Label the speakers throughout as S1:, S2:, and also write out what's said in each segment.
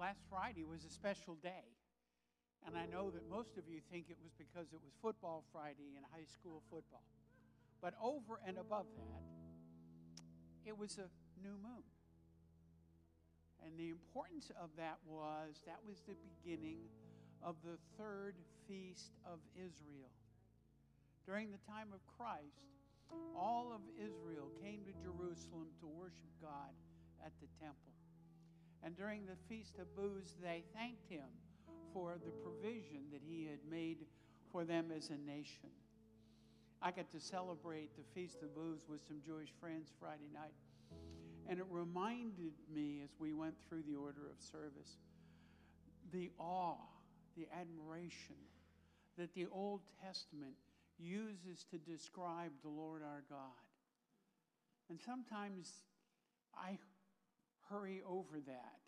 S1: last Friday was a special day. And I know that most of you think it was because it was football Friday in high school football. But over and above that, it was a new moon. And the importance of that was that was the beginning of the third feast of Israel. During the time of Christ, all of Israel came to Jerusalem to worship God at the temple. And during the Feast of Booths, they thanked him for the provision that he had made for them as a nation. I got to celebrate the Feast of Booths with some Jewish friends Friday night. And it reminded me as we went through the order of service the awe, the admiration that the Old Testament uses to describe the Lord our God. And sometimes I hurry over that.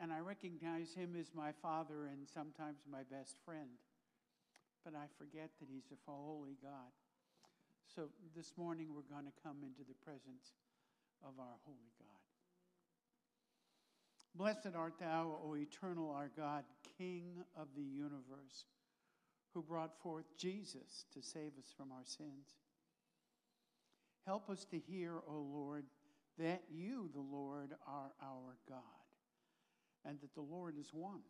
S1: And I recognize him as my father and sometimes my best friend. But I forget that he's a holy God. So this morning we're going to come into the presence of our holy God. Blessed art thou, O eternal our God, King of the universe, who brought forth Jesus to save us from our sins. Help us to hear, O Lord, that you, the Lord, are our God, and that the Lord is one.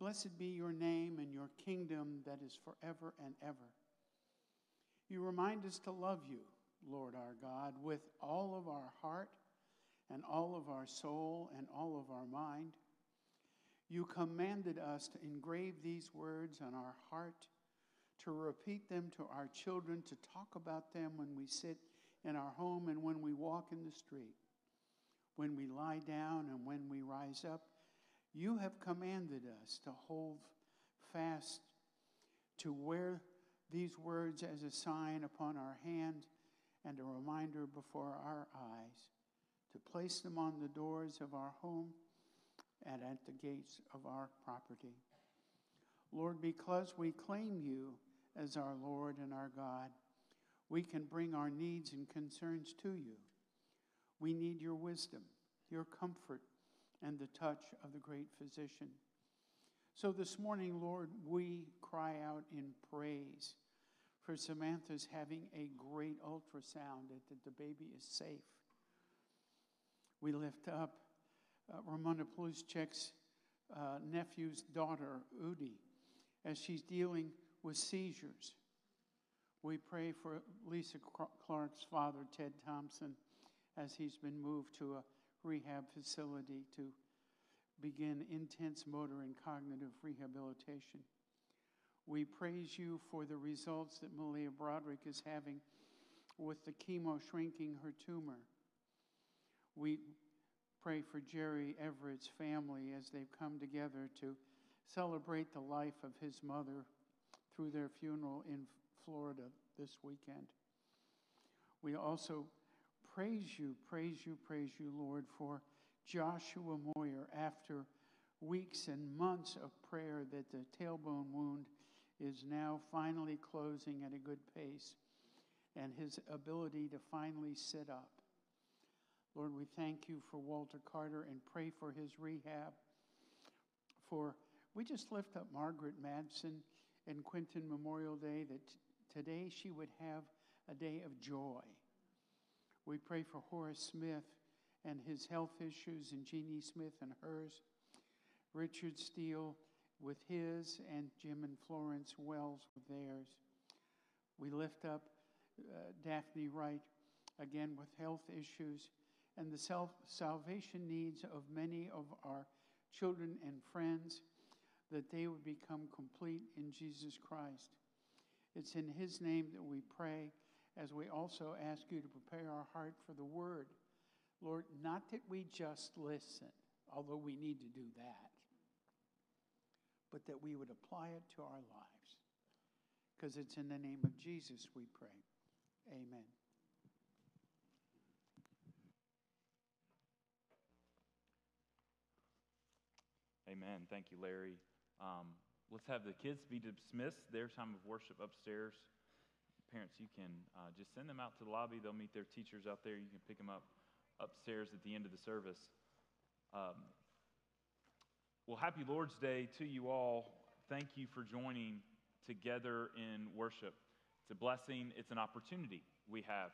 S1: Blessed be your name and your kingdom that is forever and ever. You remind us to love you, Lord our God, with all of our heart and all of our soul and all of our mind. You commanded us to engrave these words on our heart, to repeat them to our children, to talk about them when we sit in our home and when we walk in the street, when we lie down and when we rise up. You have commanded us to hold fast, to wear these words as a sign upon our hand and a reminder before our eyes, to place them on the doors of our home and at the gates of our property. Lord, because we claim you as our Lord and our God, we can bring our needs and concerns to you. We need your wisdom, your comfort, and the touch of the great physician. So this morning, Lord, we cry out in praise for Samantha's having a great ultrasound that the baby is safe. We lift up uh, Ramona Pluschek's uh, nephew's daughter, Udi, as she's dealing with seizures. We pray for Lisa Clark's father, Ted Thompson, as he's been moved to a rehab facility to begin intense motor and cognitive rehabilitation. We praise you for the results that Malia Broderick is having with the chemo shrinking her tumor. We pray for Jerry Everett's family as they've come together to celebrate the life of his mother through their funeral in Florida this weekend. We also praise you, praise you, praise you, Lord, for Joshua Moyer after weeks and months of prayer that the tailbone wound is now finally closing at a good pace and his ability to finally sit up. Lord, we thank you for Walter Carter and pray for his rehab. For we just lift up Margaret Madsen and Quentin Memorial Day that today she would have a day of joy. We pray for Horace Smith and his health issues, and Jeannie Smith and hers, Richard Steele with his, and Jim and Florence Wells with theirs. We lift up uh, Daphne Wright again with health issues and the self salvation needs of many of our children and friends that they would become complete in Jesus Christ. It's in His name that we pray as we also ask you to prepare our heart for the word. Lord, not that we just listen, although we need to do that, but that we would apply it to our lives. Because it's in the name of Jesus we pray. Amen.
S2: Amen. Thank you, Larry. Um, let's have the kids be dismissed. Their time of worship upstairs. Parents, you can uh, just send them out to the lobby. They'll meet their teachers out there. You can pick them up upstairs at the end of the service. Um, well, happy Lord's Day to you all. Thank you for joining together in worship. It's a blessing, it's an opportunity we have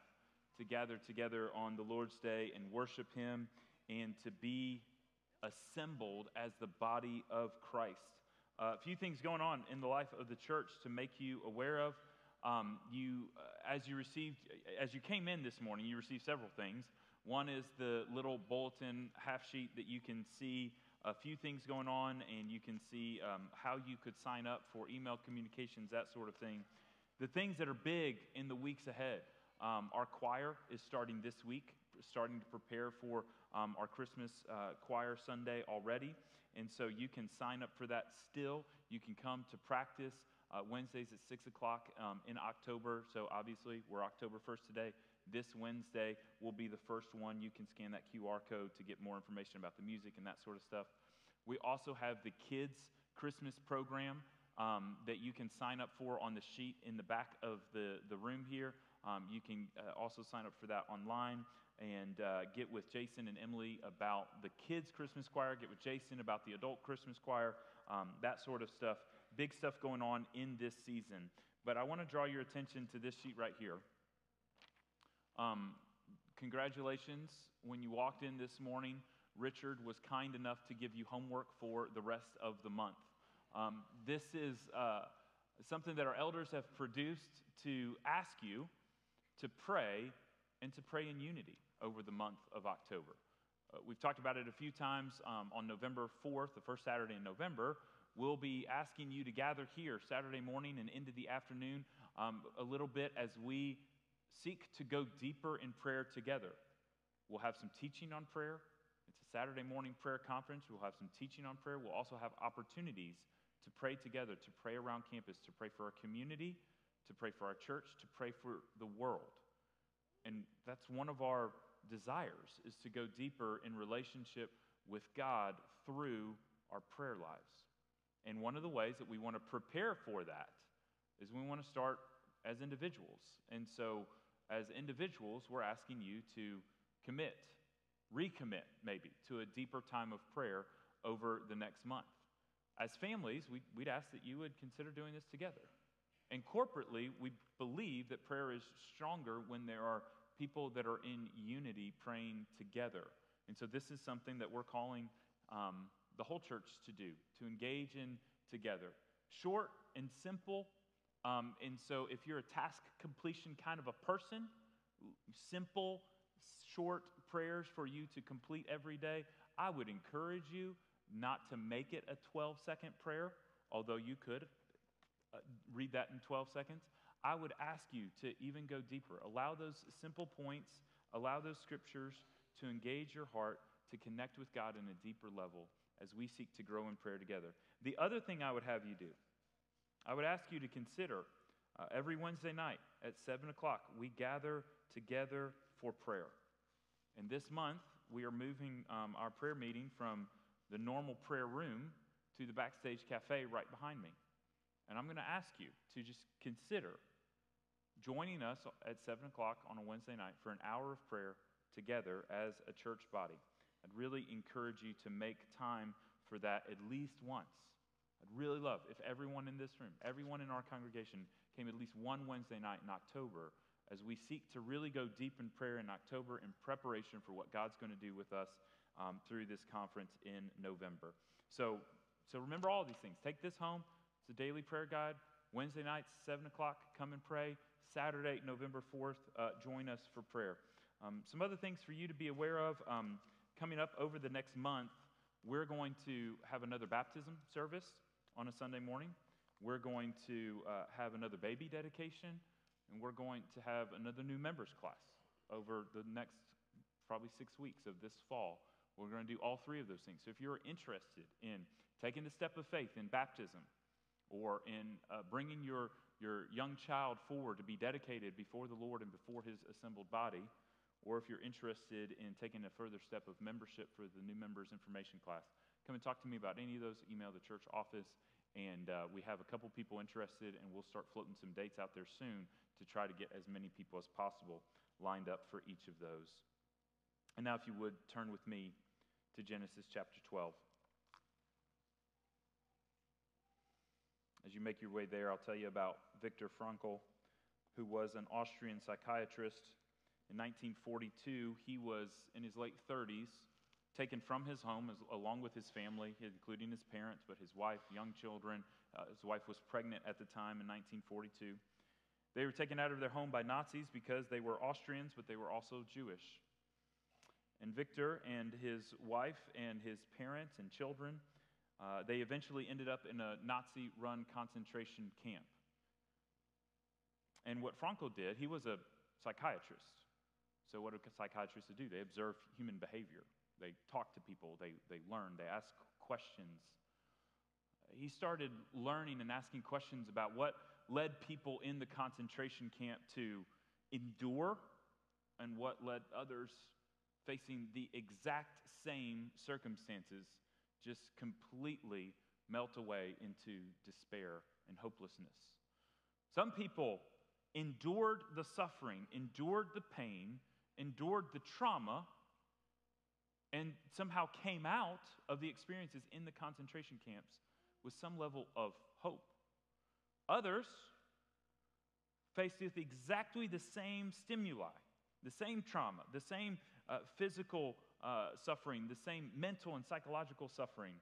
S2: to gather together on the Lord's Day and worship Him and to be assembled as the body of Christ. A few things going on in the life of the church to make you aware of. Um, you, uh, as you received, as you came in this morning, you received several things. One is the little bulletin half sheet that you can see a few things going on, and you can see um, how you could sign up for email communications, that sort of thing. The things that are big in the weeks ahead. Um, our choir is starting this week, starting to prepare for um, our Christmas uh, choir Sunday already. And so you can sign up for that still. You can come to practice uh, Wednesdays at 6 o'clock um, in October. So obviously, we're October 1st today. This Wednesday will be the first one. You can scan that QR code to get more information about the music and that sort of stuff. We also have the kids' Christmas program um, that you can sign up for on the sheet in the back of the, the room here. Um, you can uh, also sign up for that online and uh, get with Jason and Emily about the kids' Christmas choir, get with Jason about the adult Christmas choir, um, that sort of stuff. Big stuff going on in this season. But I want to draw your attention to this sheet right here. Um, congratulations. When you walked in this morning, Richard was kind enough to give you homework for the rest of the month. Um, this is uh, something that our elders have produced to ask you to pray and to pray in unity over the month of October. Uh, we've talked about it a few times. Um, on November 4th, the first Saturday in November, we'll be asking you to gather here Saturday morning and into the afternoon um, a little bit as we seek to go deeper in prayer together. We'll have some teaching on prayer. It's a Saturday morning prayer conference. We'll have some teaching on prayer. We'll also have opportunities to pray together, to pray around campus, to pray for our community, to pray for our church, to pray for the world. And that's one of our desires is to go deeper in relationship with God through our prayer lives. And one of the ways that we want to prepare for that is we want to start as individuals. And so, as individuals, we're asking you to commit, recommit maybe, to a deeper time of prayer over the next month. As families, we'd, ask that you would consider doing this together. And corporately, we believe that prayer is stronger when there are people that are in unity praying together. And so, this is something that we're calling um, the whole church to do, to engage in together. Short and simple. Um, and so, if you're a task completion kind of a person, simple, short prayers for you to complete every day, I would encourage you not to make it a 12 second prayer, although you could uh, read that in 12 seconds. I would ask you to even go deeper. Allow those simple points, allow those scriptures to engage your heart, to connect with God in a deeper level as we seek to grow in prayer together. The other thing I would have you do, I would ask you to consider uh, every Wednesday night at 7 o'clock, we gather together for prayer. And this month, we are moving um, our prayer meeting from the normal prayer room to the backstage cafe right behind me. And I'm going to ask you to just consider joining us at 7 o'clock on a Wednesday night for an hour of prayer together as a church body. I'd really encourage you to make time for that at least once. I'd really love if everyone in this room, everyone in our congregation came at least one Wednesday night in October as we seek to really go deep in prayer in October in preparation for what God's going to do with us um, through this conference in November. So, so remember all these things. Take this home. A daily prayer guide. Wednesday nights, 7 o'clock, come and pray. Saturday, November 4th, uh, join us for prayer. Um, some other things for you to be aware of. Um, coming up over the next month, we're going to have another baptism service on a Sunday morning. We're going to uh, have another baby dedication, and we're going to have another new members class over the next probably six weeks of this fall. We're going to do all three of those things. So if you're interested in taking the step of faith in baptism or in uh, bringing your, your young child forward to be dedicated before the Lord and before his assembled body, or if you're interested in taking a further step of membership for the new members information class, come and talk to me about any of those. Email the church office, and uh, we have a couple people interested, and we'll start floating some dates out there soon to try to get as many people as possible lined up for each of those. And now, if you would turn with me to Genesis chapter 12. As you make your way there, I'll tell you about Viktor Frankl, who was an Austrian psychiatrist. In 1942, he was in his late 30s, taken from his home as, along with his family, including his parents, but his wife, young children. Uh, his wife was pregnant at the time in 1942. They were taken out of their home by Nazis because they were Austrians, but they were also Jewish. And Viktor and his wife and his parents and children, uh, they eventually ended up in a Nazi run concentration camp. And what Frankl did, he was a psychiatrist. So, what do psychiatrists do? They observe human behavior, they talk to people, they, they learn, they ask questions. He started learning and asking questions about what led people in the concentration camp to endure and what led others facing the exact same circumstances just completely melt away into despair and hopelessness. Some people endured the suffering, endured the pain, endured the trauma, and somehow came out of the experiences in the concentration camps with some level of hope. Others faced with exactly the same stimuli, the same trauma, the same uh, physical uh, suffering, the same mental and psychological suffering,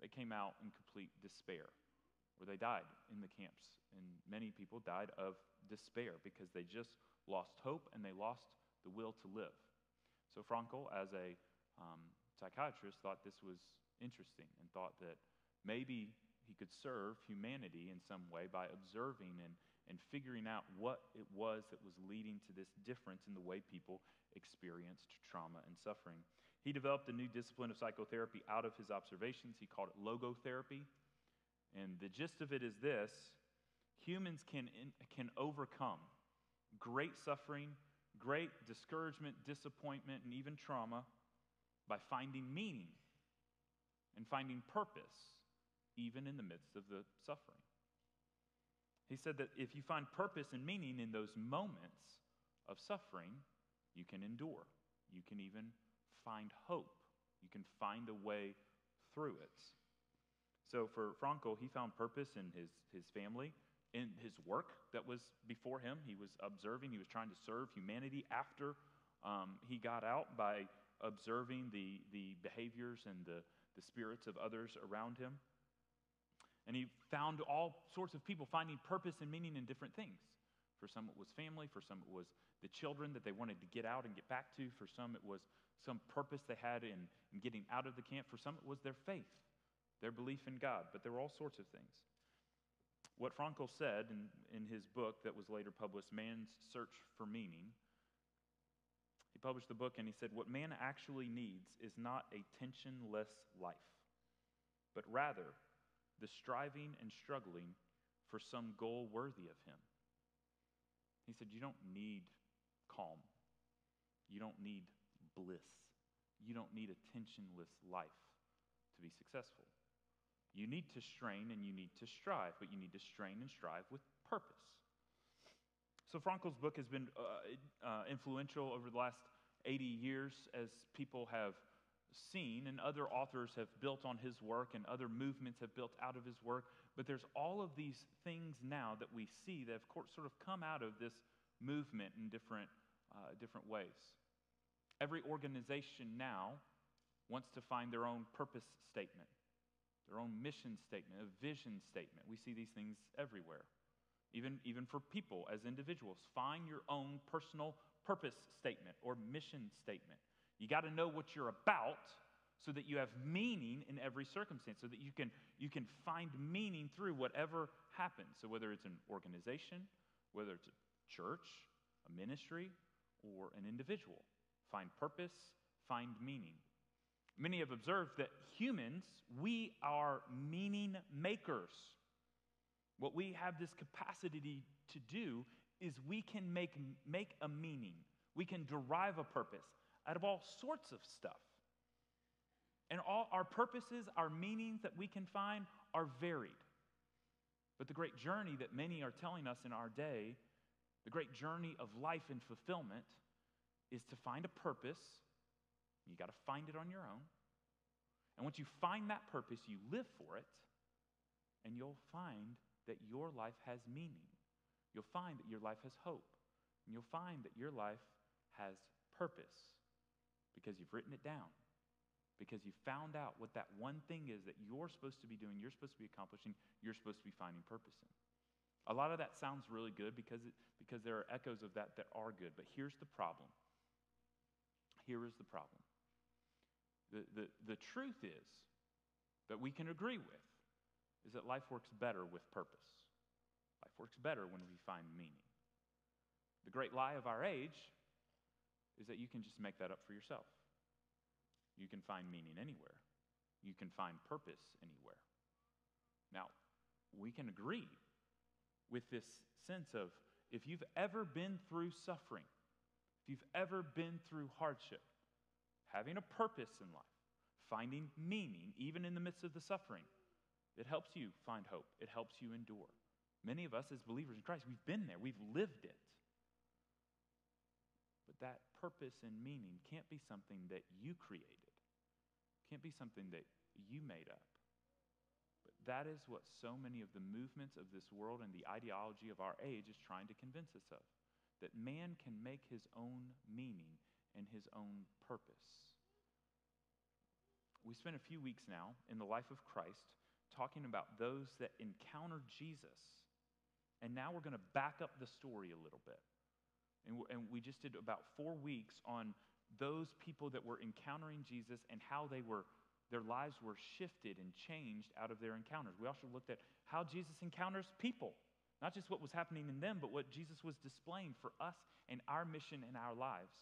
S2: they came out in complete despair, or they died in the camps. And many people died of despair because they just lost hope and they lost the will to live. So Frankl, as a um, psychiatrist, thought this was interesting and thought that maybe he could serve humanity in some way by observing and, and figuring out what it was that was leading to this difference in the way people experienced trauma and suffering. He developed a new discipline of psychotherapy out of his observations. He called it logotherapy. And the gist of it is this humans can, in, can overcome great suffering, great discouragement, disappointment, and even trauma by finding meaning and finding purpose even in the midst of the suffering. He said that if you find purpose and meaning in those moments of suffering, you can endure. You can even find hope. You can find a way through it. So for Frankl, he found purpose in his, his family, in his work that was before him. He was observing, he was trying to serve humanity after um, he got out by observing the, the behaviors and the, the spirits of others around him. And he found all sorts of people finding purpose and meaning in different things. For some, it was family. For some, it was the children that they wanted to get out and get back to. For some, it was some purpose they had in, in getting out of the camp. For some, it was their faith, their belief in God. But there were all sorts of things. What Frankl said in, in his book that was later published, Man's Search for Meaning, he published the book and he said, What man actually needs is not a tensionless life, but rather the striving and struggling for some goal worthy of him. He said, You don't need calm. You don't need bliss. You don't need a tensionless life to be successful. You need to strain and you need to strive, but you need to strain and strive with purpose. So, Frankl's book has been uh, uh, influential over the last 80 years as people have seen, and other authors have built on his work, and other movements have built out of his work. But there's all of these things now that we see that have sort of come out of this movement in different, uh, different ways. Every organization now wants to find their own purpose statement, their own mission statement, a vision statement. We see these things everywhere. Even, even for people as individuals, find your own personal purpose statement or mission statement. You got to know what you're about so that you have meaning in every circumstance, so that you can, you can find meaning through whatever happens. So, whether it's an organization, whether it's a church, a ministry, or an individual, find purpose, find meaning. Many have observed that humans, we are meaning makers. What we have this capacity to do is we can make, make a meaning, we can derive a purpose out of all sorts of stuff. And all our purposes, our meanings that we can find are varied. But the great journey that many are telling us in our day, the great journey of life and fulfillment, is to find a purpose. You got to find it on your own. And once you find that purpose, you live for it, and you'll find that your life has meaning. You'll find that your life has hope. And you'll find that your life has purpose because you've written it down, because you found out what that one thing is that you're supposed to be doing, you're supposed to be accomplishing, you're supposed to be finding purpose in. A lot of that sounds really good because, it, because there are echoes of that that are good. But here's the problem. Here is the problem. The, the, the truth is that we can agree with is that life works better with purpose. Life works better when we find meaning. The great lie of our age is that you can just make that up for yourself. You can find meaning anywhere, you can find purpose anywhere. Now, we can agree with this sense of if you've ever been through suffering, if you've ever been through hardship, having a purpose in life, finding meaning, even in the midst of the suffering, it helps you find hope. It helps you endure. Many of us, as believers in Christ, we've been there, we've lived it. But that purpose and meaning can't be something that you created, can't be something that you made up. But that is what so many of the movements of this world and the ideology of our age is trying to convince us of that man can make his own meaning and his own purpose. We spent a few weeks now in the life of Christ talking about those that encountered Jesus. And now we're going to back up the story a little bit. And, and we just did about four weeks on those people that were encountering Jesus and how they were, their lives were shifted and changed out of their encounters. We also looked at how Jesus encounters people, not just what was happening in them, but what Jesus was displaying for us and our mission in our lives.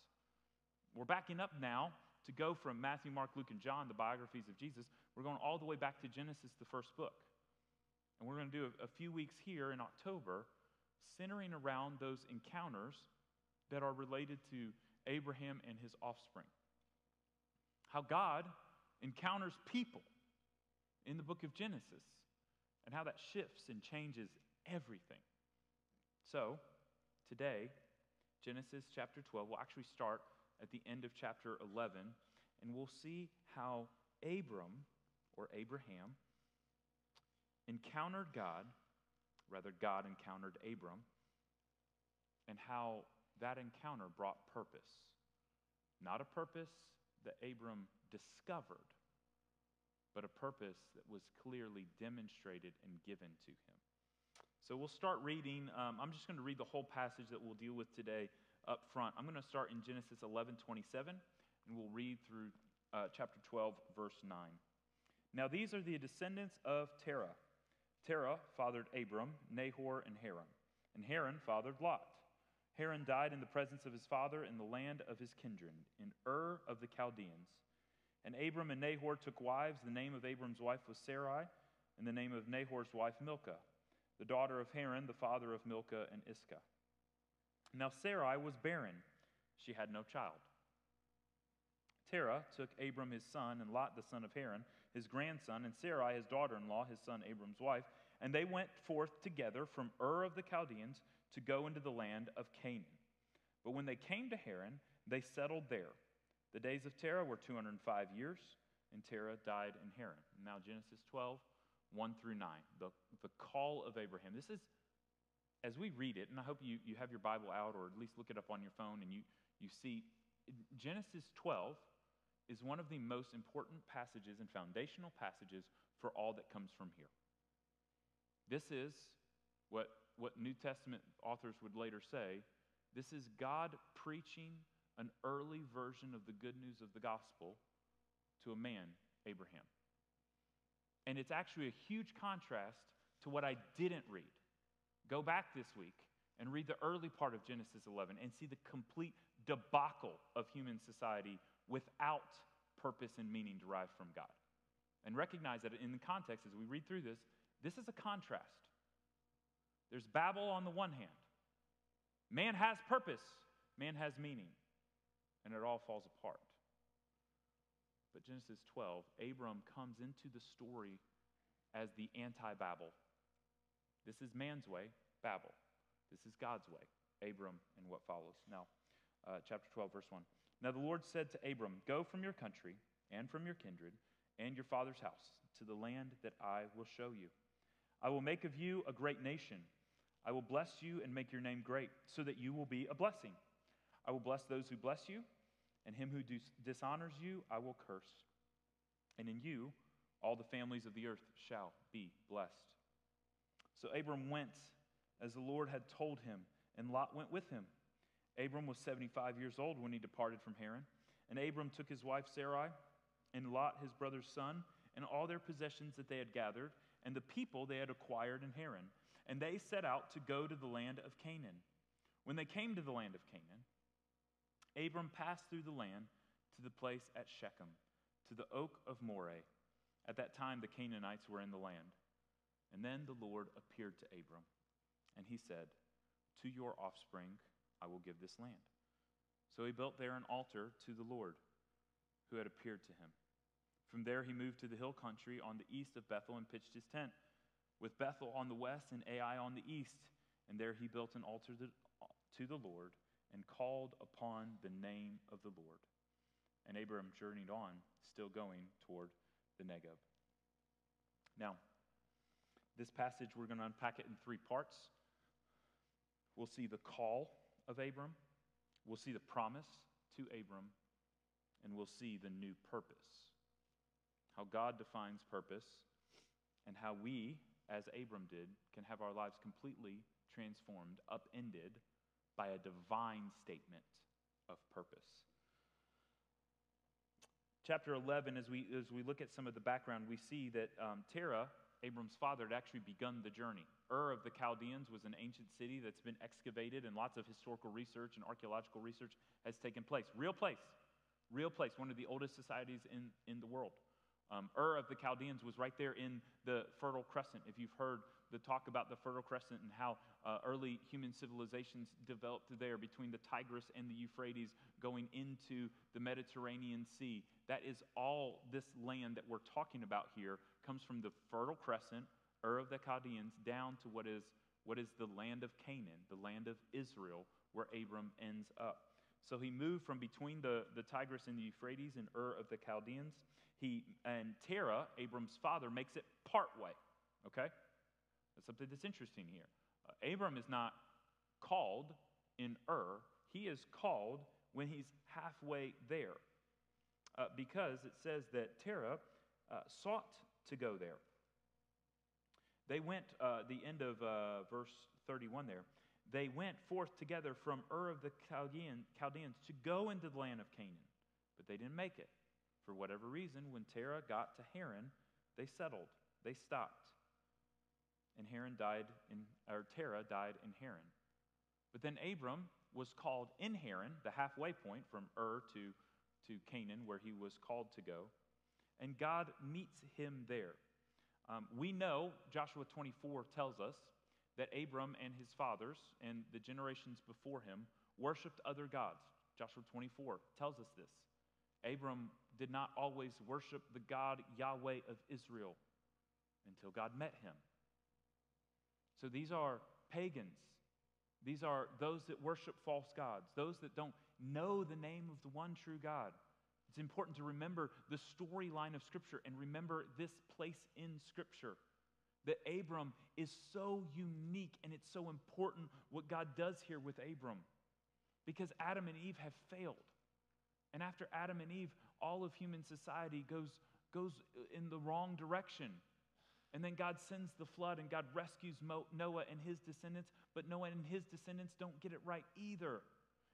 S2: We're backing up now to go from Matthew, Mark, Luke, and John, the biographies of Jesus. We're going all the way back to Genesis, the first book. And we're going to do a, a few weeks here in October centering around those encounters that are related to Abraham and his offspring. How God encounters people in the book of Genesis and how that shifts and changes everything. So, today, Genesis chapter 12, we'll actually start at the end of chapter 11, and we'll see how Abram, or Abraham, encountered God, rather, God encountered Abram, and how that encounter brought purpose. Not a purpose that Abram discovered, but a purpose that was clearly demonstrated and given to him. So we'll start reading. Um, I'm just going to read the whole passage that we'll deal with today up front. I'm going to start in Genesis 11 27, and we'll read through uh, chapter 12, verse 9. Now, these are the descendants of Terah. Terah fathered Abram, Nahor, and Haran. And Haran fathered Lot. Haran died in the presence of his father in the land of his kindred, in Ur of the Chaldeans. And Abram and Nahor took wives. The name of Abram's wife was Sarai, and the name of Nahor's wife Milcah, the daughter of Haran, the father of Milcah and Iscah. Now Sarai was barren, she had no child. Terah took Abram his son, and Lot the son of Haran, his grandson, and Sarai his daughter in law, his son Abram's wife, and they went forth together from Ur of the Chaldeans to go into the land of Canaan. But when they came to Haran, they settled there. The days of Terah were 205 years, and Terah died in Haran. Now, Genesis 12, 1 through 9, the, the call of Abraham. This is as we read it, and I hope you, you have your Bible out or at least look it up on your phone and you, you see, Genesis 12 is one of the most important passages and foundational passages for all that comes from here. This is what, what New Testament authors would later say this is God preaching an early version of the good news of the gospel to a man, Abraham. And it's actually a huge contrast to what I didn't read. Go back this week and read the early part of Genesis 11 and see the complete debacle of human society without purpose and meaning derived from God. And recognize that in the context, as we read through this, this is a contrast. There's Babel on the one hand. Man has purpose, man has meaning, and it all falls apart. But Genesis 12, Abram comes into the story as the anti Babel this is man's way, Babel. This is God's way, Abram and what follows. Now, uh, chapter 12, verse 1. Now the Lord said to Abram, Go from your country and from your kindred and your father's house to the land that I will show you. I will make of you a great nation. I will bless you and make your name great, so that you will be a blessing. I will bless those who bless you, and him who dishonors you I will curse. And in you all the families of the earth shall be blessed. So Abram went as the Lord had told him, and Lot went with him. Abram was 75 years old when he departed from Haran. And Abram took his wife Sarai, and Lot his brother's son, and all their possessions that they had gathered, and the people they had acquired in Haran. And they set out to go to the land of Canaan. When they came to the land of Canaan, Abram passed through the land to the place at Shechem, to the oak of Moreh. At that time, the Canaanites were in the land. And then the Lord appeared to Abram, and he said, To your offspring I will give this land. So he built there an altar to the Lord who had appeared to him. From there he moved to the hill country on the east of Bethel and pitched his tent, with Bethel on the west and Ai on the east. And there he built an altar to the Lord and called upon the name of the Lord. And Abram journeyed on, still going toward the Negeb. Now, this passage, we're going to unpack it in three parts. We'll see the call of Abram, we'll see the promise to Abram, and we'll see the new purpose. How God defines purpose, and how we, as Abram did, can have our lives completely transformed, upended by a divine statement of purpose. Chapter 11, as we, as we look at some of the background, we see that um, Terah Abram's father had actually begun the journey. Ur of the Chaldeans was an ancient city that's been excavated, and lots of historical research and archaeological research has taken place. Real place, real place, one of the oldest societies in, in the world. Um, Ur of the Chaldeans was right there in the Fertile Crescent. If you've heard the talk about the Fertile Crescent and how uh, early human civilizations developed there between the Tigris and the Euphrates going into the Mediterranean Sea, that is all this land that we're talking about here comes from the Fertile Crescent, Ur of the Chaldeans, down to what is, what is the land of Canaan, the land of Israel, where Abram ends up. So he moved from between the, the Tigris and the Euphrates and Ur of the Chaldeans. He, and Terah, Abram's father, makes it part way. Okay? That's something that's interesting here. Uh, Abram is not called in Ur, he is called when he's halfway there. Uh, because it says that Terah uh, sought to go there. They went, uh, the end of uh, verse 31 there, they went forth together from Ur of the Chaldean, Chaldeans to go into the land of Canaan, but they didn't make it. For whatever reason, when Terah got to Haran, they settled, they stopped. And Haran died in, or Terah died in Haran. But then Abram was called in Haran, the halfway point from Ur to, to Canaan, where he was called to go and God meets him there. Um, we know, Joshua 24 tells us, that Abram and his fathers and the generations before him worshiped other gods. Joshua 24 tells us this. Abram did not always worship the God Yahweh of Israel until God met him. So these are pagans. These are those that worship false gods, those that don't know the name of the one true God. It's important to remember the storyline of Scripture and remember this place in Scripture. That Abram is so unique and it's so important what God does here with Abram. Because Adam and Eve have failed. And after Adam and Eve, all of human society goes, goes in the wrong direction. And then God sends the flood and God rescues Noah and his descendants, but Noah and his descendants don't get it right either.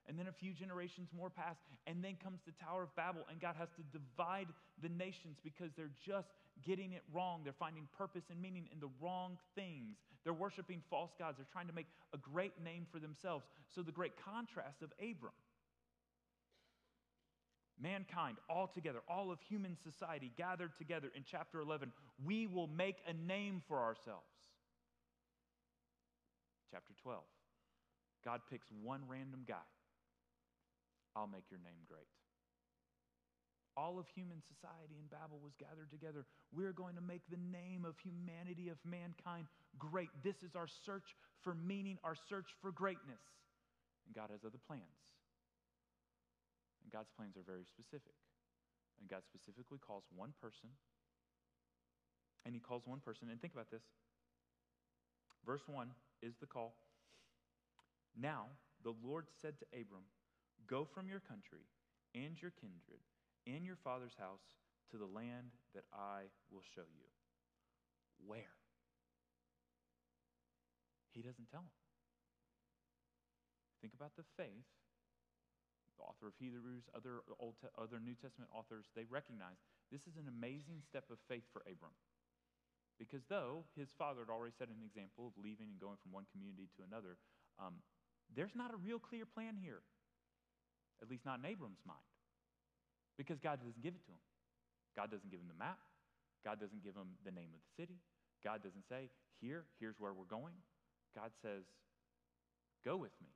S2: And then a few generations more pass, and then comes the Tower of Babel, and God has to divide the nations because they're just getting it wrong. They're finding purpose and meaning in the wrong things. They're worshiping false gods. They're trying to make a great name for themselves. So, the great contrast of Abram mankind all together, all of human society gathered together in chapter 11, we will make a name for ourselves. Chapter 12, God picks one random guy I'll make your name great. All of human society in Babel was gathered together. We're going to make the name of humanity, of mankind, great. This is our search for meaning, our search for greatness. And God has other plans. And God's plans are very specific. And God specifically calls one person. And he calls one person. And think about this. Verse 1 is the call. Now the Lord said to Abram, Go from your country and your kindred and your father's house to the land that I will show you. Where? He doesn't tell him. Think about the faith. The author of Hebrews, other, Old, other New Testament authors, they recognize this is an amazing step of faith for Abram. Because though his father had already set an example of leaving and going from one community to another, um, there's not a real clear plan here, at least not in Abram's mind, because God doesn't give it to him. God doesn't give him the map. God doesn't give him the name of the city. God doesn't say, Here, here's where we're going. God says, Go with me,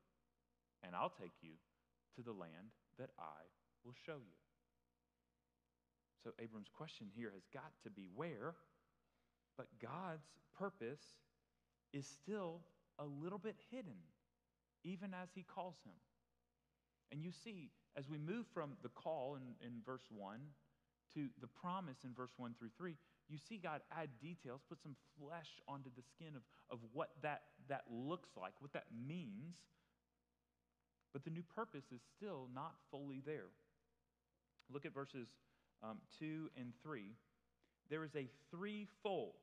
S2: and I'll take you to the land that I will show you. So, Abram's question here has got to be where, but God's purpose is still a little bit hidden, even as he calls him. And you see, as we move from the call in, in verse 1 to the promise in verse 1 through 3, you see God add details, put some flesh onto the skin of, of what that, that looks like, what that means. But the new purpose is still not fully there. Look at verses um, 2 and 3. There is a threefold,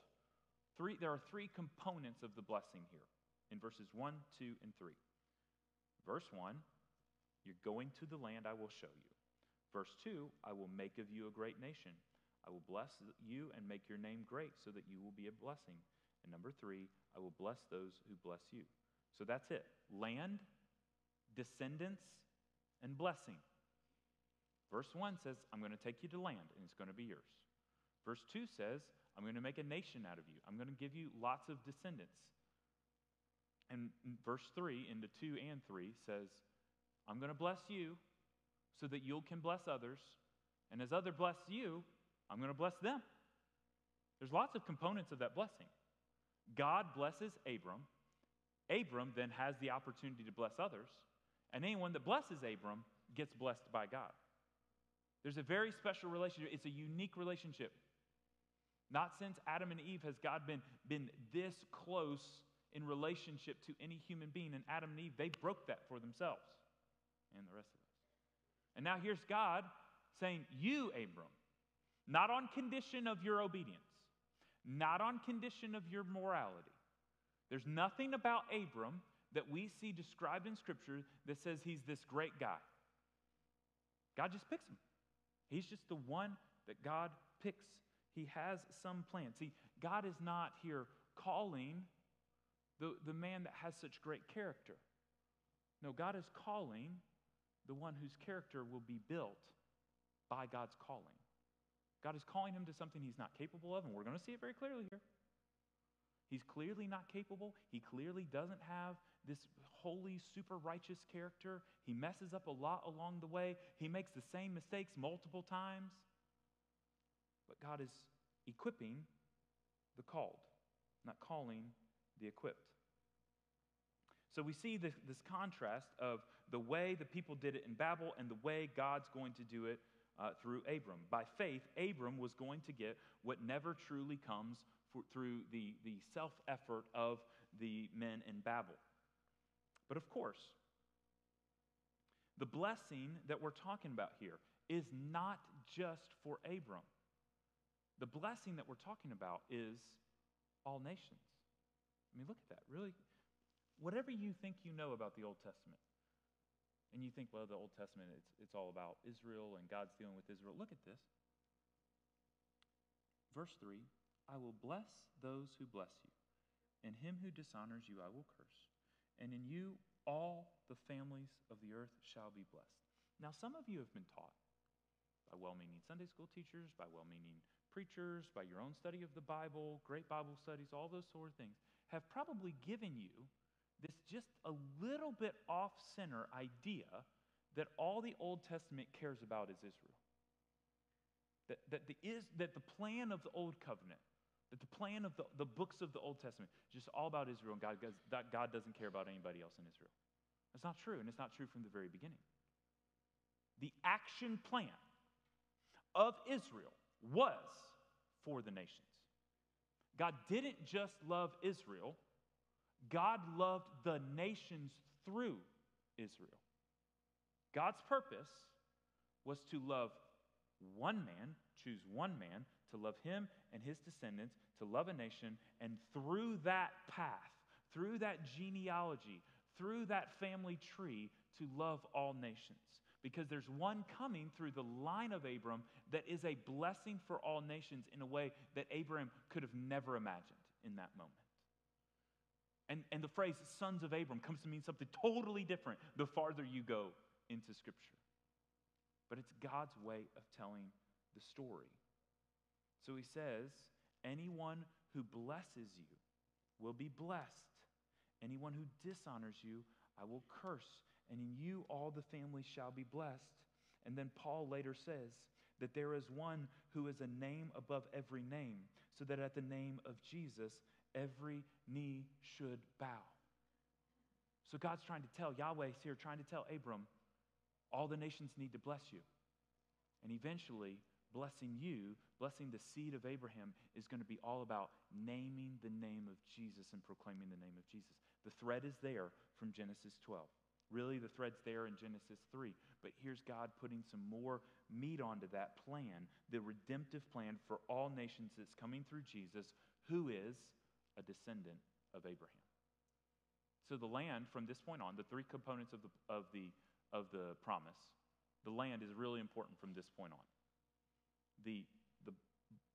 S2: three, there are three components of the blessing here in verses 1, 2, and 3. Verse 1, you're going to the land I will show you. Verse 2, I will make of you a great nation. I will bless you and make your name great so that you will be a blessing. And number three, I will bless those who bless you. So that's it land, descendants, and blessing. Verse 1 says, I'm going to take you to land and it's going to be yours. Verse 2 says, I'm going to make a nation out of you. I'm going to give you lots of descendants. And verse 3 into 2 and 3 says, I'm going to bless you so that you can bless others. And as others bless you, I'm going to bless them. There's lots of components of that blessing. God blesses Abram. Abram then has the opportunity to bless others. And anyone that blesses Abram gets blessed by God. There's a very special relationship. It's a unique relationship. Not since Adam and Eve has God been, been this close in relationship to any human being. And Adam and Eve, they broke that for themselves and the rest of us. And now here's God saying, You, Abram, not on condition of your obedience, not on condition of your morality. There's nothing about Abram that we see described in Scripture that says he's this great guy. God just picks him. He's just the one that God picks. He has some plan. See, God is not here calling the, the man that has such great character. No, God is calling the one whose character will be built by God's calling. God is calling him to something he's not capable of, and we're going to see it very clearly here. He's clearly not capable. He clearly doesn't have this holy, super righteous character. He messes up a lot along the way. He makes the same mistakes multiple times. But God is equipping the called, not calling the equipped. So we see this, this contrast of the way the people did it in Babel and the way God's going to do it uh, through Abram. By faith, Abram was going to get what never truly comes through the, the self effort of the men in Babel. But of course, the blessing that we're talking about here is not just for Abram. The blessing that we're talking about is all nations. I mean, look at that. Really, whatever you think you know about the Old Testament, and you think, well, the Old Testament, it's, it's all about Israel and God's dealing with Israel. Look at this. Verse 3 I will bless those who bless you, and him who dishonors you I will curse. And in you all the families of the earth shall be blessed. Now, some of you have been taught by well meaning Sunday school teachers, by well meaning preachers, by your own study of the Bible, great Bible studies, all those sort of things, have probably given you this just a little bit off center idea that all the Old Testament cares about is Israel. That, that, the, is, that the plan of the Old Covenant, that the plan of the, the books of the Old Testament is just all about Israel and God, God doesn't care about anybody else in Israel. That's not true, and it's not true from the very beginning. The action plan of Israel was for the nations. God didn't just love Israel, God loved the nations through Israel. God's purpose was to love one man, choose one man, to love him and his descendants, to love a nation, and through that path, through that genealogy, through that family tree, to love all nations. Because there's one coming through the line of Abram that is a blessing for all nations in a way that Abram could have never imagined in that moment. And, and the phrase sons of Abram comes to mean something totally different the farther you go into Scripture. But it's God's way of telling the story. So he says, Anyone who blesses you will be blessed. Anyone who dishonors you, I will curse. And in you all the families shall be blessed. And then Paul later says that there is one who is a name above every name, so that at the name of Jesus, every knee should bow. So God's trying to tell, Yahweh's here trying to tell Abram, all the nations need to bless you. And eventually, blessing you, blessing the seed of Abraham, is going to be all about naming the name of Jesus and proclaiming the name of Jesus. The thread is there from Genesis 12. Really, the thread's there in Genesis 3. But here's God putting some more meat onto that plan, the redemptive plan for all nations that's coming through Jesus, who is a descendant of Abraham. So the land, from this point on, the three components of the, of the, of the promise, the land is really important from this point on the, the,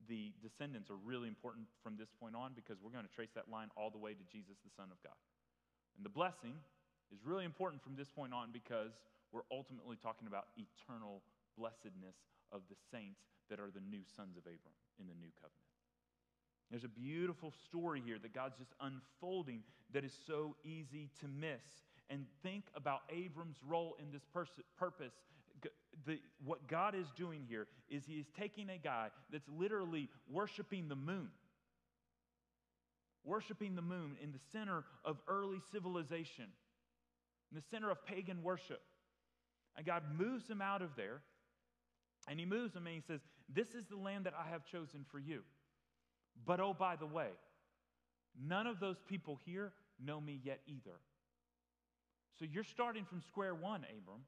S2: the descendants are really important from this point on because we're going to trace that line all the way to Jesus, the Son of God. And the blessing is really important from this point on because we're ultimately talking about eternal blessedness of the saints that are the new sons of Abram in the new covenant. There's a beautiful story here that God's just unfolding that is so easy to miss. And think about Abram's role in this pers- purpose the, what God is doing here is He is taking a guy that's literally worshiping the moon, worshiping the moon in the center of early civilization, in the center of pagan worship. And God moves him out of there, and He moves him and He says, This is the land that I have chosen for you. But oh, by the way, none of those people here know me yet either. So you're starting from square one, Abram.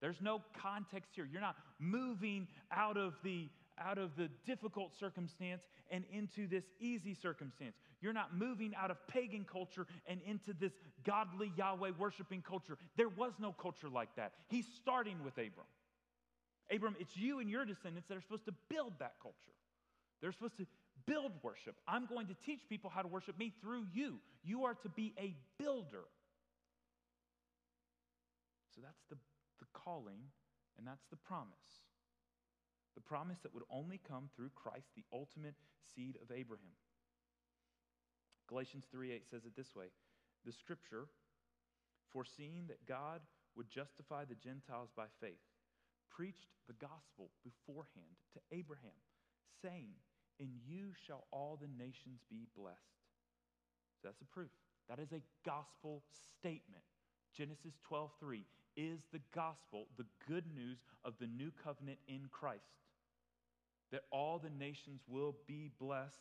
S2: There's no context here. You're not moving out of the out of the difficult circumstance and into this easy circumstance. You're not moving out of pagan culture and into this godly Yahweh worshiping culture. There was no culture like that. He's starting with Abram. Abram, it's you and your descendants that are supposed to build that culture. They're supposed to build worship. I'm going to teach people how to worship me through you. You are to be a builder. So that's the the calling, and that's the promise. The promise that would only come through Christ, the ultimate seed of Abraham. Galatians 3 8 says it this way The scripture, foreseeing that God would justify the Gentiles by faith, preached the gospel beforehand to Abraham, saying, In you shall all the nations be blessed. So that's a proof. That is a gospel statement. Genesis 12 3 is the gospel, the good news of the new covenant in Christ. That all the nations will be blessed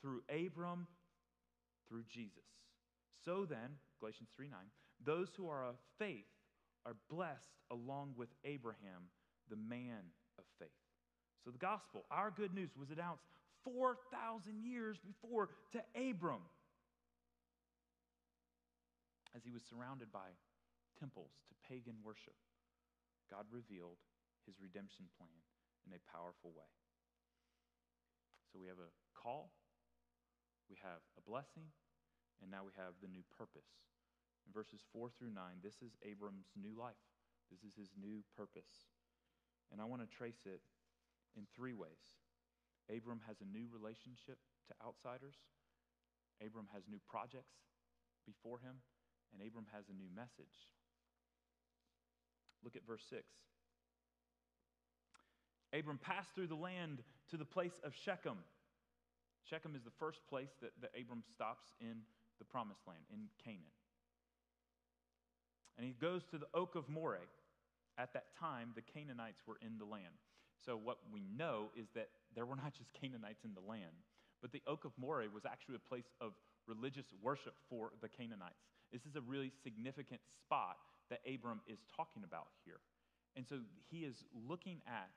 S2: through Abram, through Jesus. So then, Galatians 3 9, those who are of faith are blessed along with Abraham, the man of faith. So the gospel, our good news, was announced 4,000 years before to Abram as he was surrounded by temples to pagan worship, God revealed his redemption plan in a powerful way. So we have a call, we have a blessing, and now we have the new purpose. In verses 4 through 9, this is Abram's new life. This is his new purpose. And I want to trace it in three ways. Abram has a new relationship to outsiders. Abram has new projects before him. And Abram has a new message. Look at verse 6. Abram passed through the land to the place of Shechem. Shechem is the first place that, that Abram stops in the promised land, in Canaan. And he goes to the oak of Moreh. At that time, the Canaanites were in the land. So, what we know is that there were not just Canaanites in the land, but the Oak of Moreh was actually a place of religious worship for the Canaanites. This is a really significant spot that Abram is talking about here. And so he is looking at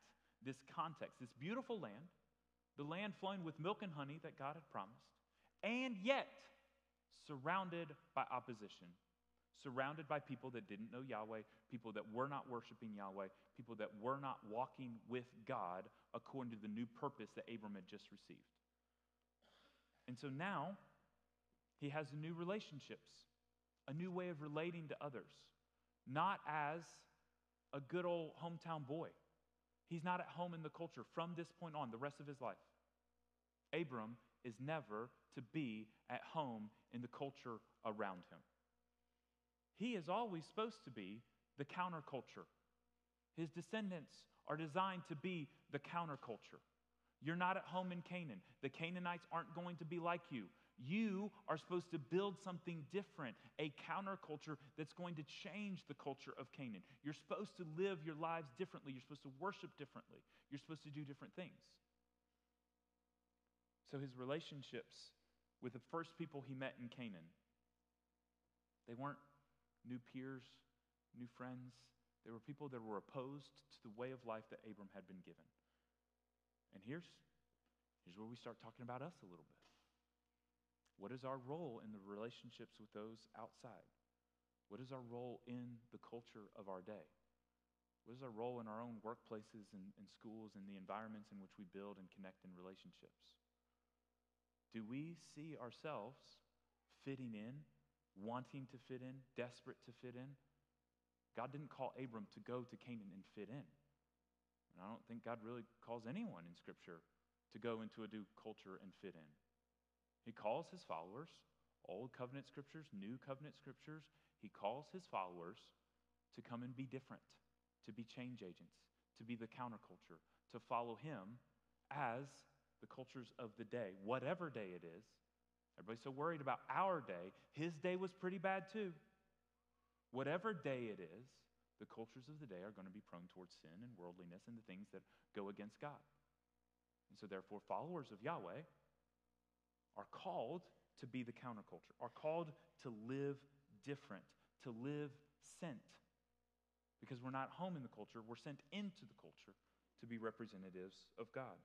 S2: this context, this beautiful land, the land flowing with milk and honey that God had promised, and yet surrounded by opposition, surrounded by people that didn't know Yahweh, people that were not worshiping Yahweh, people that were not walking with God according to the new purpose that Abram had just received. And so now he has new relationships, a new way of relating to others, not as a good old hometown boy. He's not at home in the culture from this point on, the rest of his life. Abram is never to be at home in the culture around him. He is always supposed to be the counterculture. His descendants are designed to be the counterculture. You're not at home in Canaan. The Canaanites aren't going to be like you. You are supposed to build something different, a counterculture that's going to change the culture of Canaan. You're supposed to live your lives differently. You're supposed to worship differently. You're supposed to do different things. So his relationships with the first people he met in Canaan, they weren't new peers, new friends. They were people that were opposed to the way of life that Abram had been given. And here's, here's where we start talking about us a little bit. What is our role in the relationships with those outside? What is our role in the culture of our day? What is our role in our own workplaces and, and schools and the environments in which we build and connect in relationships? Do we see ourselves fitting in, wanting to fit in, desperate to fit in? God didn't call Abram to go to Canaan and fit in. And I don't think God really calls anyone in Scripture to go into a new culture and fit in. He calls his followers, Old Covenant Scriptures, New Covenant Scriptures, he calls his followers to come and be different, to be change agents, to be the counterculture, to follow him as the cultures of the day, whatever day it is. Everybody's so worried about our day. His day was pretty bad too. Whatever day it is, the cultures of the day are going to be prone towards sin and worldliness and the things that go against God. And so, therefore, followers of Yahweh are called to be the counterculture, are called to live different, to live sent. Because we're not home in the culture, we're sent into the culture to be representatives of God.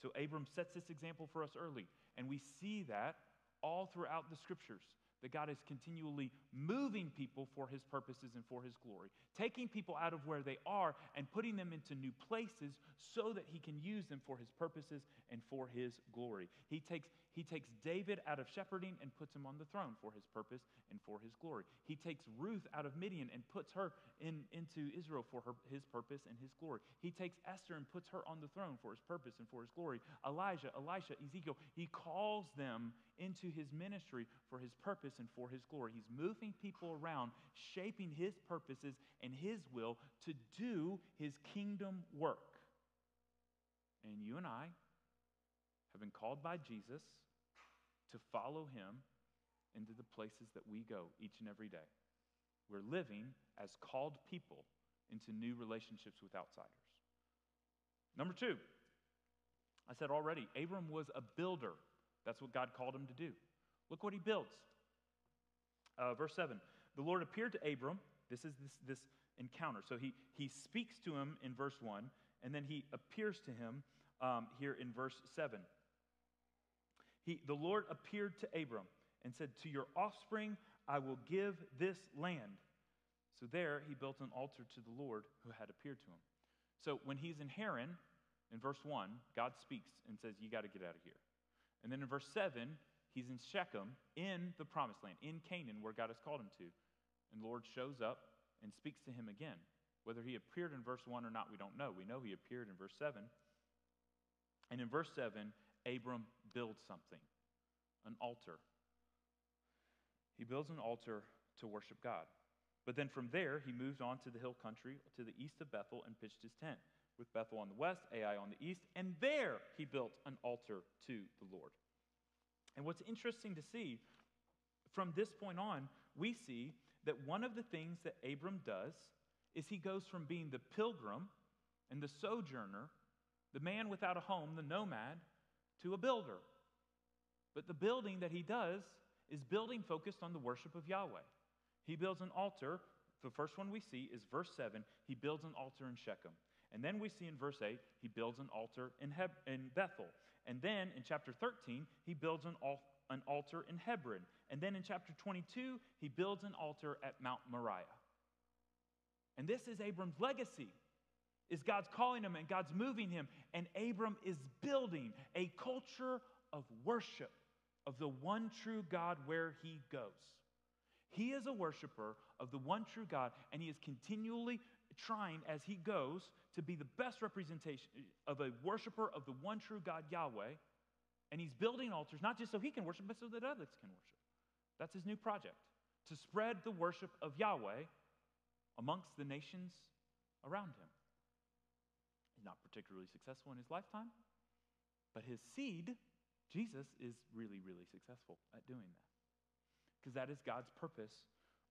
S2: So Abram sets this example for us early, and we see that all throughout the scriptures that God is continually moving people for his purposes and for his glory, taking people out of where they are and putting them into new places so that he can use them for his purposes and for his glory. He takes, he takes David out of shepherding and puts him on the throne for his purpose and for his glory. He takes Ruth out of Midian and puts her in, into Israel for her, his purpose and his glory. He takes Esther and puts her on the throne for his purpose and for his glory. Elijah, Elisha, Ezekiel, he calls them into his ministry for his purpose and for his glory. He's moving people around, shaping his purposes and his will to do his kingdom work. And you and I have been called by Jesus to follow him into the places that we go each and every day. We're living as called people into new relationships with outsiders. Number two, I said already, Abram was a builder. That's what God called him to do. Look what he builds. Uh, verse 7 The Lord appeared to Abram. This is this, this encounter. So he, he speaks to him in verse 1, and then he appears to him um, here in verse 7. He, the Lord appeared to Abram and said, To your offspring I will give this land. So there he built an altar to the Lord who had appeared to him. So when he's in Haran, in verse 1, God speaks and says, You got to get out of here. And then in verse 7, he's in Shechem, in the promised land, in Canaan, where God has called him to. And Lord shows up and speaks to him again. Whether he appeared in verse 1 or not, we don't know. We know he appeared in verse 7. And in verse 7, Abram builds something an altar. He builds an altar to worship God. But then from there, he moves on to the hill country to the east of Bethel and pitched his tent, with Bethel on the west, Ai on the east, and there he built an altar to the Lord. And what's interesting to see, from this point on, we see that one of the things that Abram does is he goes from being the pilgrim and the sojourner the man without a home, the nomad, to a builder. But the building that he does is building focused on the worship of Yahweh. He builds an altar. The first one we see is verse 7. He builds an altar in Shechem. And then we see in verse 8, he builds an altar in, Heb- in Bethel. And then in chapter 13, he builds an, al- an altar in Hebron. And then in chapter 22, he builds an altar at Mount Moriah. And this is Abram's legacy. Is God's calling him and God's moving him and Abram is building a culture of worship of the one true God where he goes. He is a worshiper of the one true God and he is continually trying as he goes to be the best representation of a worshiper of the one true God Yahweh. And he's building altars not just so he can worship, but so that others can worship. That's his new project to spread the worship of Yahweh amongst the nations around him. Not particularly successful in his lifetime, but his seed, Jesus, is really, really successful at doing that. Because that is God's purpose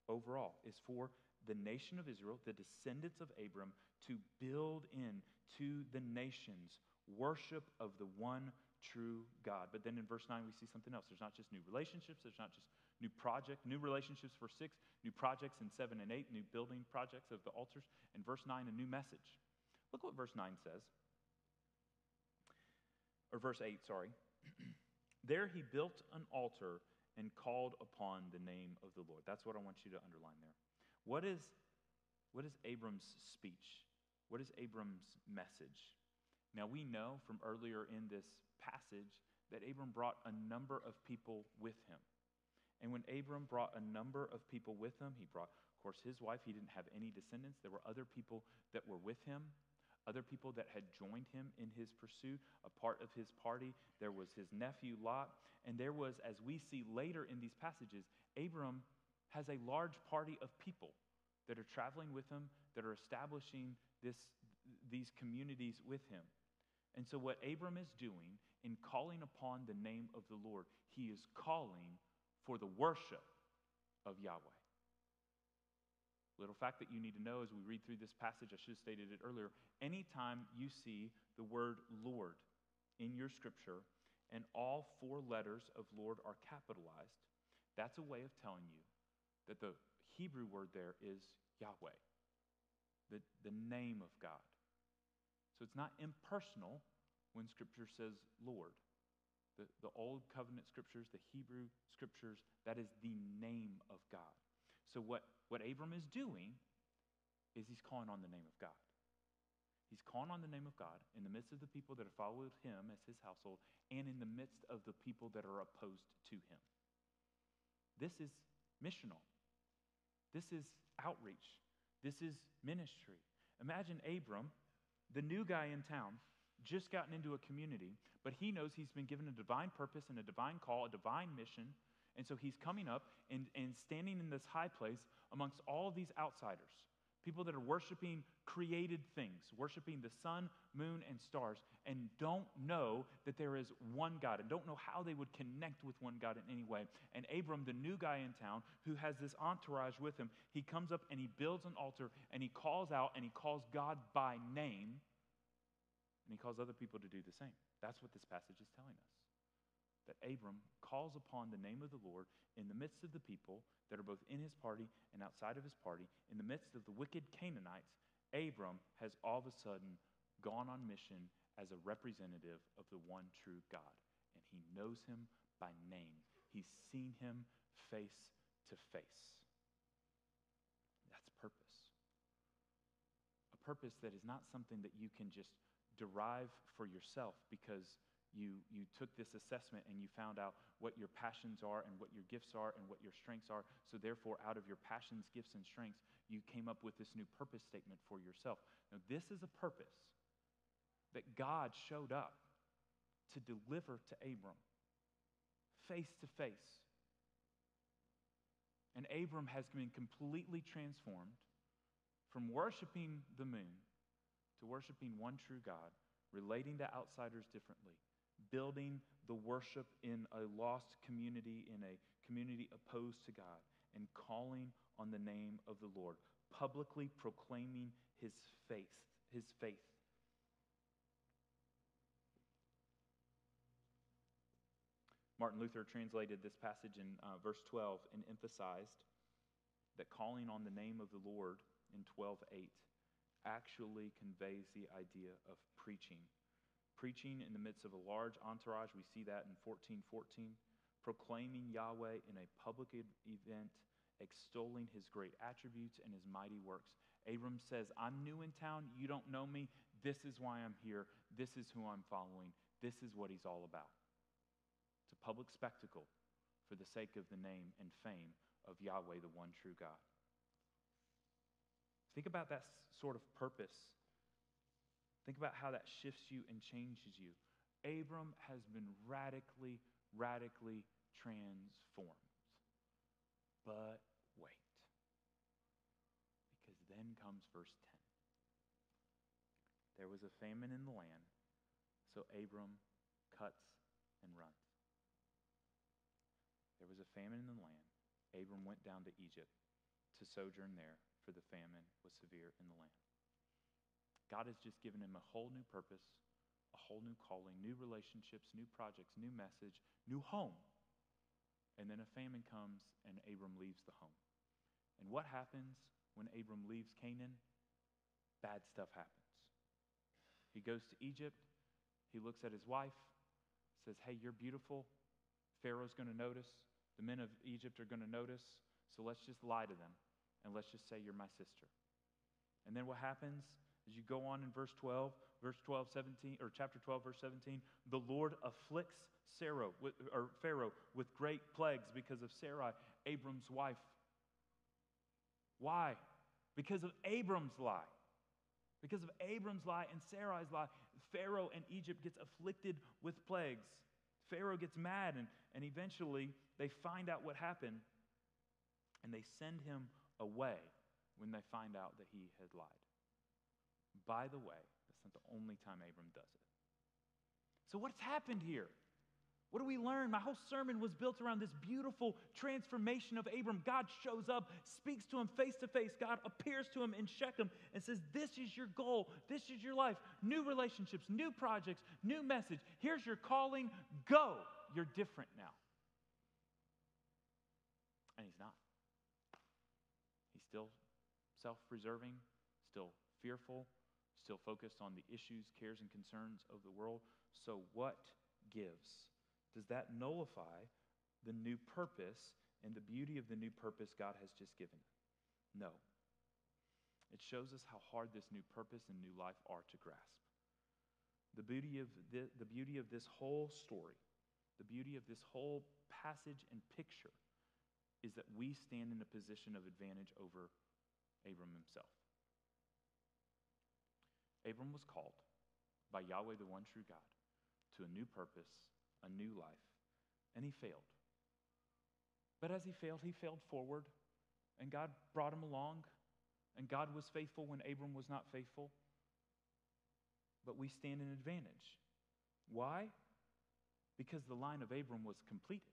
S2: overall, is for the nation of Israel, the descendants of Abram, to build in to the nations worship of the one true God. But then in verse 9, we see something else. There's not just new relationships, there's not just new project, new relationships for six, new projects in seven and eight, new building projects of the altars. In verse 9, a new message. Look what verse 9 says. Or verse 8, sorry. there he built an altar and called upon the name of the Lord. That's what I want you to underline there. What is, what is Abram's speech? What is Abram's message? Now, we know from earlier in this passage that Abram brought a number of people with him. And when Abram brought a number of people with him, he brought, of course, his wife. He didn't have any descendants. There were other people that were with him other people that had joined him in his pursuit, a part of his party. There was his nephew Lot, and there was, as we see later in these passages, Abram has a large party of people that are traveling with him, that are establishing this, these communities with him. And so, what Abram is doing in calling upon the name of the Lord, he is calling for the worship of Yahweh. Little fact that you need to know as we read through this passage, I should have stated it earlier. Anytime you see the word Lord in your scripture and all four letters of Lord are capitalized, that's a way of telling you that the Hebrew word there is Yahweh, the, the name of God. So it's not impersonal when scripture says Lord. The, the Old Covenant scriptures, the Hebrew scriptures, that is the name of God. So, what, what Abram is doing is he's calling on the name of God. He's calling on the name of God in the midst of the people that have followed him as his household and in the midst of the people that are opposed to him. This is missional. This is outreach. This is ministry. Imagine Abram, the new guy in town, just gotten into a community, but he knows he's been given a divine purpose and a divine call, a divine mission and so he's coming up and, and standing in this high place amongst all these outsiders, people that are worshiping created things, worshiping the sun, moon, and stars, and don't know that there is one God and don't know how they would connect with one God in any way. And Abram, the new guy in town who has this entourage with him, he comes up and he builds an altar and he calls out and he calls God by name and he calls other people to do the same. That's what this passage is telling us that Abram calls upon the name of the Lord in the midst of the people that are both in his party and outside of his party, in the midst of the wicked Canaanites, Abram has all of a sudden gone on mission as a representative of the one true God. And he knows him by name, he's seen him face to face. That's purpose. A purpose that is not something that you can just derive for yourself because you, you took this assessment and you found out what your passions are and what your gifts are and what your strengths are. So, therefore, out of your passions, gifts, and strengths, you came up with this new purpose statement for yourself. Now, this is a purpose that God showed up to deliver to Abram face to face. And Abram has been completely transformed from worshiping the moon to worshiping one true God, relating to outsiders differently, building the worship in a lost community, in a community opposed to God, and calling on the name of the Lord, publicly proclaiming his faith, his faith. Martin Luther translated this passage in uh, verse 12 and emphasized that calling on the name of the Lord in 12:8 actually conveys the idea of preaching Preaching in the midst of a large entourage, we see that in 1414, proclaiming Yahweh in a public event, extolling his great attributes and his mighty works. Abram says, I'm new in town. You don't know me. This is why I'm here. This is who I'm following. This is what he's all about. It's a public spectacle for the sake of the name and fame of Yahweh, the one true God. Think about that sort of purpose. Think about how that shifts you and changes you. Abram has been radically, radically transformed. But wait. Because then comes verse 10. There was a famine in the land, so Abram cuts and runs. There was a famine in the land. Abram went down to Egypt to sojourn there for the famine was severe in the land. God has just given him a whole new purpose, a whole new calling, new relationships, new projects, new message, new home. And then a famine comes and Abram leaves the home. And what happens when Abram leaves Canaan? Bad stuff happens. He goes to Egypt. He looks at his wife, says, Hey, you're beautiful. Pharaoh's going to notice. The men of Egypt are going to notice. So let's just lie to them and let's just say you're my sister. And then what happens as you go on in verse 12, verse 12, 17, or chapter 12, verse 17, the Lord afflicts Sarah, or Pharaoh with great plagues because of Sarai, Abram's wife. Why? Because of Abram's lie. Because of Abram's lie and Sarai's lie, Pharaoh and Egypt gets afflicted with plagues. Pharaoh gets mad, and, and eventually they find out what happened, and they send him away when they find out that he had lied. By the way, that's not the only time Abram does it. So, what's happened here? What do we learn? My whole sermon was built around this beautiful transformation of Abram. God shows up, speaks to him face to face. God appears to him in Shechem and says, This is your goal. This is your life. New relationships, new projects, new message. Here's your calling. Go. You're different now. And he's not He's still self preserving, still fearful, still focused on the issues, cares, and concerns of the world. So, what gives? Does that nullify the new purpose and the beauty of the new purpose God has just given? No. It shows us how hard this new purpose and new life are to grasp. The beauty of, the, the beauty of this whole story, the beauty of this whole passage and picture is that we stand in a position of advantage over Abram himself. Abram was called by Yahweh, the one true God, to a new purpose, a new life, and he failed. But as he failed, he failed forward, and God brought him along, and God was faithful when Abram was not faithful. But we stand in advantage. Why? Because the line of Abram was completed.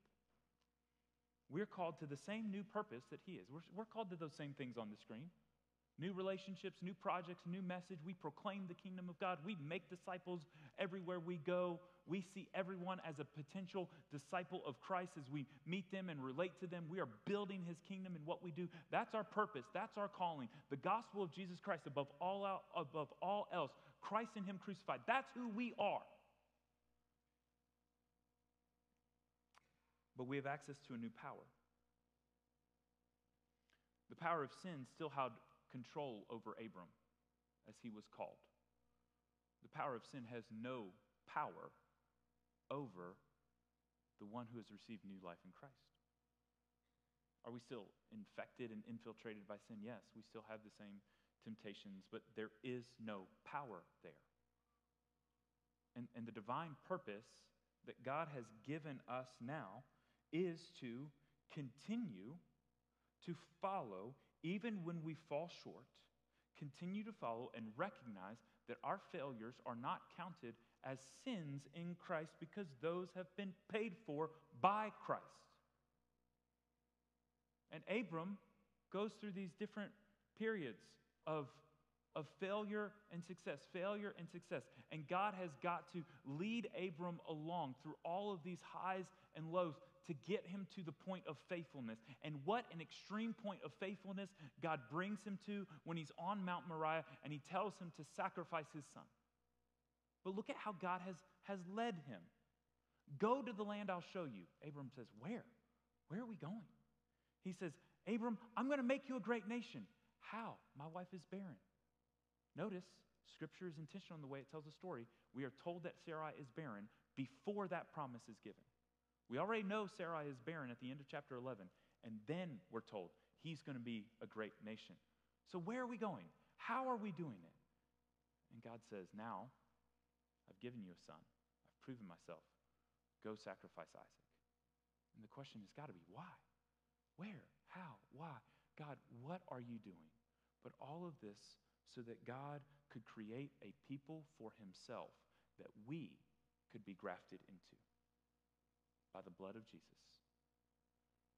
S2: We're called to the same new purpose that He is. We're, we're called to those same things on the screen new relationships, new projects, new message. We proclaim the kingdom of God. We make disciples everywhere we go. We see everyone as a potential disciple of Christ as we meet them and relate to them. We are building his kingdom in what we do. That's our purpose. That's our calling. The gospel of Jesus Christ above all, out, above all else. Christ in him crucified. That's who we are. but we have access to a new power. The power of sin still had control over Abram as he was called. The power of sin has no power over the one who has received new life in Christ. Are we still infected and infiltrated by sin? Yes, we still have the same temptations, but there is no power there. And, and the divine purpose that God has given us now is to continue to follow even when we fall short, continue to follow and recognize that our failures are not counted as sins in Christ because those have been paid for by Christ. And Abram goes through these different periods of, of failure and success, failure and success. And God has got to lead Abram along through all of these highs and lows to get him to the point of faithfulness. And what an extreme point of faithfulness God brings him to when he's on Mount Moriah and he tells him to sacrifice his son. But look at how God has, has led him. Go to the land I'll show you. Abram says, Where? Where are we going? He says, Abram, I'm going to make you a great nation. How? My wife is barren. Notice, Scripture is intentional in the way it tells the story. We are told that Sarai is barren before that promise is given. We already know Sarai is barren at the end of chapter 11, and then we're told he's going to be a great nation. So, where are we going? How are we doing it? And God says, Now I've given you a son, I've proven myself. Go sacrifice Isaac. And the question has got to be why? Where? How? Why? God, what are you doing? But all of this so that God could create a people for himself that we could be grafted into by the blood of Jesus.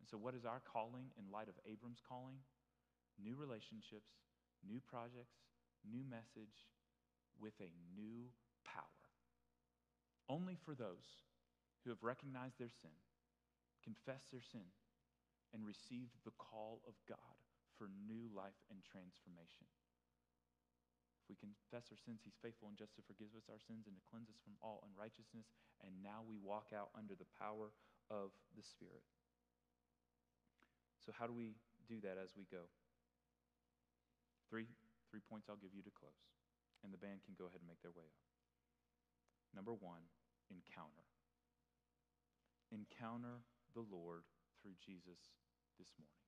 S2: And so, what is our calling in light of Abram's calling? New relationships, new projects, new message with a new power. Only for those who have recognized their sin, confessed their sin, and received the call of God for new life and transformation. We confess our sins, He's faithful and just to forgive us our sins and to cleanse us from all unrighteousness. And now we walk out under the power of the Spirit. So, how do we do that as we go? Three, three points I'll give you to close, and the band can go ahead and make their way up. Number one, encounter. Encounter the Lord through Jesus this morning.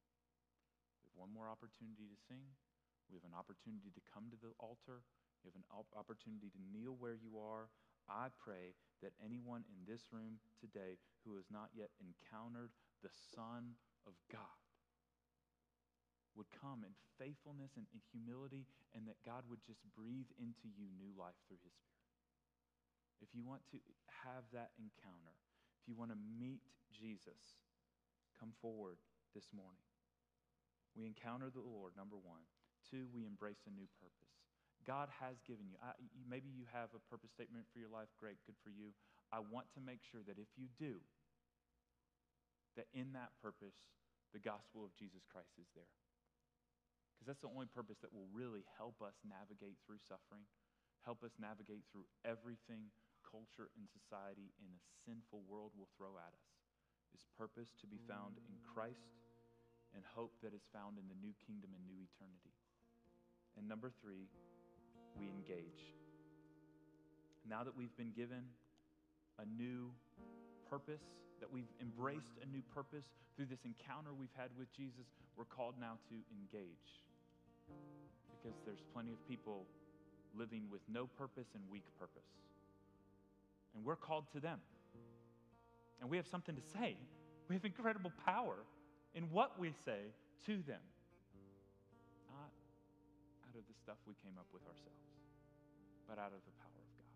S2: We have one more opportunity to sing. We have an opportunity to come to the altar. We have an opportunity to kneel where you are. I pray that anyone in this room today who has not yet encountered the Son of God would come in faithfulness and in humility, and that God would just breathe into you new life through His Spirit. If you want to have that encounter, if you want to meet Jesus, come forward this morning. We encounter the Lord, number one. Two, we embrace a new purpose. God has given you, I, maybe you have a purpose statement for your life. Great, good for you. I want to make sure that if you do, that in that purpose, the gospel of Jesus Christ is there. Because that's the only purpose that will really help us navigate through suffering, help us navigate through everything culture and society in a sinful world will throw at us is purpose to be found in Christ and hope that is found in the new kingdom and new eternity. And number three, we engage. Now that we've been given a new purpose, that we've embraced a new purpose through this encounter we've had with Jesus, we're called now to engage. Because there's plenty of people living with no purpose and weak purpose. And we're called to them. And we have something to say. We have incredible power in what we say to them, out of the stuff we came up with ourselves, but out of the power of God.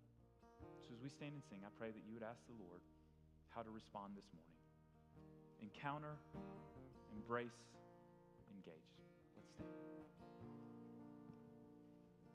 S2: So as we stand and sing, I pray that you would ask the Lord how to respond this morning. Encounter, embrace, engage. Let's stand.